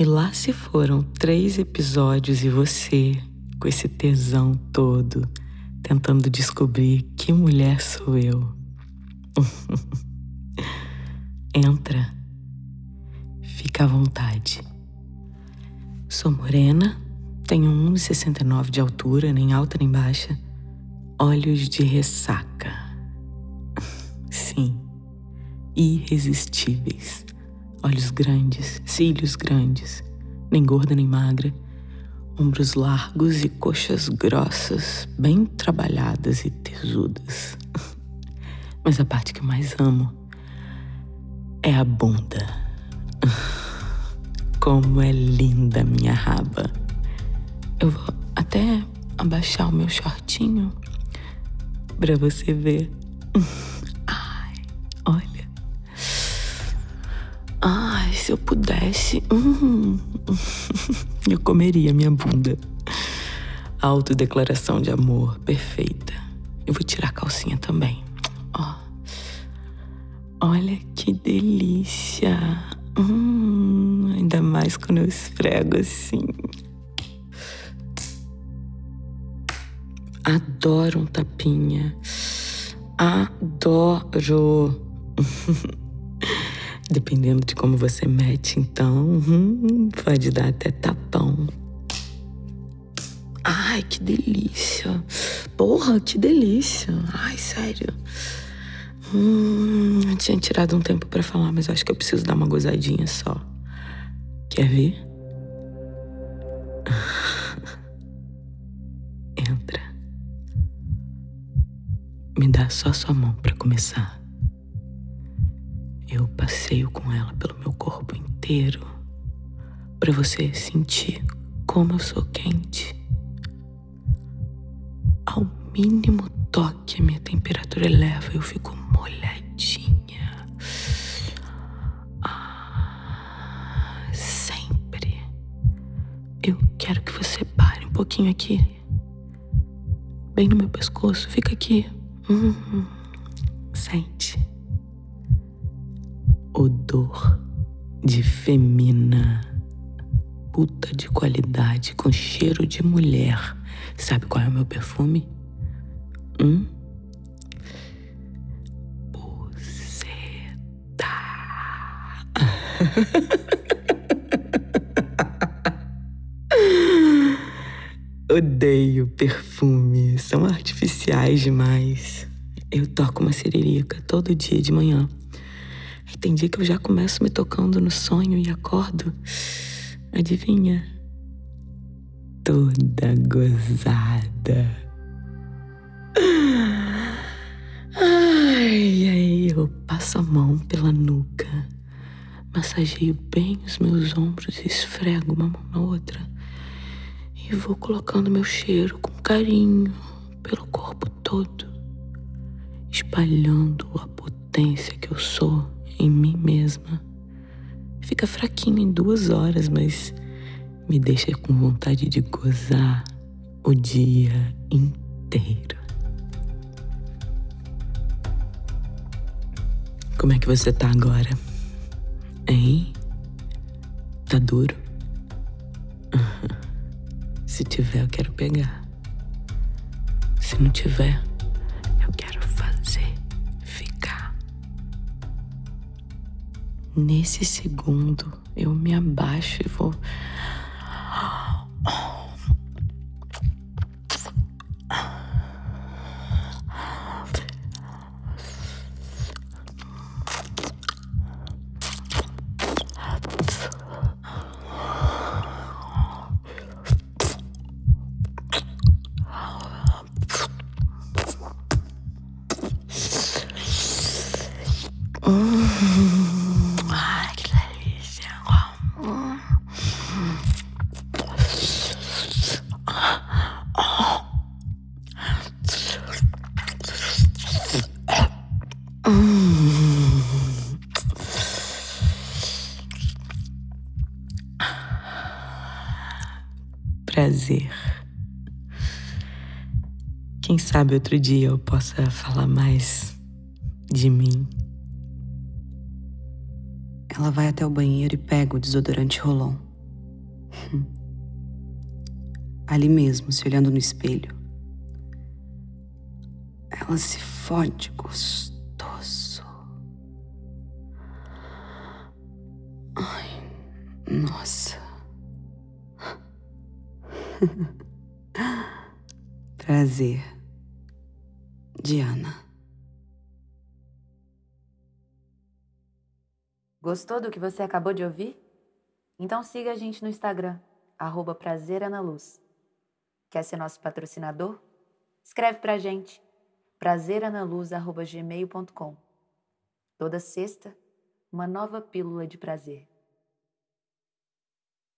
E lá se foram três episódios e você, com esse tesão todo, tentando descobrir que mulher sou eu. Entra, fica à vontade. Sou morena, tenho 1,69 de altura, nem alta nem baixa, olhos de ressaca. Sim, irresistíveis olhos grandes, cílios grandes, nem gorda nem magra, ombros largos e coxas grossas, bem trabalhadas e tesudas. Mas a parte que eu mais amo é a bunda. Como é linda minha raba. Eu vou até abaixar o meu shortinho para você ver. se eu pudesse, hum, eu comeria minha bunda. Autodeclaração de amor perfeita. Eu vou tirar a calcinha também. Ó. Olha que delícia. Hum, ainda mais quando eu esfrego assim. Adoro um tapinha. Adoro. Dependendo de como você mete, então, hum, pode dar até tapão. Ai, que delícia. Porra, que delícia. Ai, sério. Hum, eu tinha tirado um tempo para falar, mas acho que eu preciso dar uma gozadinha só. Quer ver? Entra. Me dá só sua mão para começar. Eu passeio com ela pelo meu corpo inteiro para você sentir como eu sou quente. Ao mínimo toque, a minha temperatura eleva, eu fico molhadinha. Ah, sempre. Eu quero que você pare um pouquinho aqui. Bem no meu pescoço, fica aqui. Hum, sente odor de femina, puta de qualidade, com cheiro de mulher. Sabe qual é o meu perfume? Hum? Buceta. Odeio perfumes, são artificiais demais. Eu toco uma siririca todo dia de manhã tem dia que eu já começo me tocando no sonho e acordo. Adivinha? Toda gozada. Ai, ai, eu passo a mão pela nuca, massageio bem os meus ombros e esfrego uma mão na outra. E vou colocando meu cheiro com carinho pelo corpo todo, espalhando a potência que eu sou em mim mesma. Fica fraquinho em duas horas, mas me deixa com vontade de gozar o dia inteiro. Como é que você tá agora? Hein? Tá duro? Se tiver, eu quero pegar. Se não tiver, Nesse segundo, eu me abaixo e vou prazer. Quem sabe outro dia eu possa falar mais de mim. Ela vai até o banheiro e pega o desodorante Rolon. Ali mesmo, se olhando no espelho, ela se fode gostoso. Ai, nossa. Prazer, Diana. Gostou do que você acabou de ouvir? Então siga a gente no Instagram, prazeranaluz. Quer ser nosso patrocinador? Escreve pra gente, prazeranaluz.gmail.com. Toda sexta, uma nova pílula de prazer.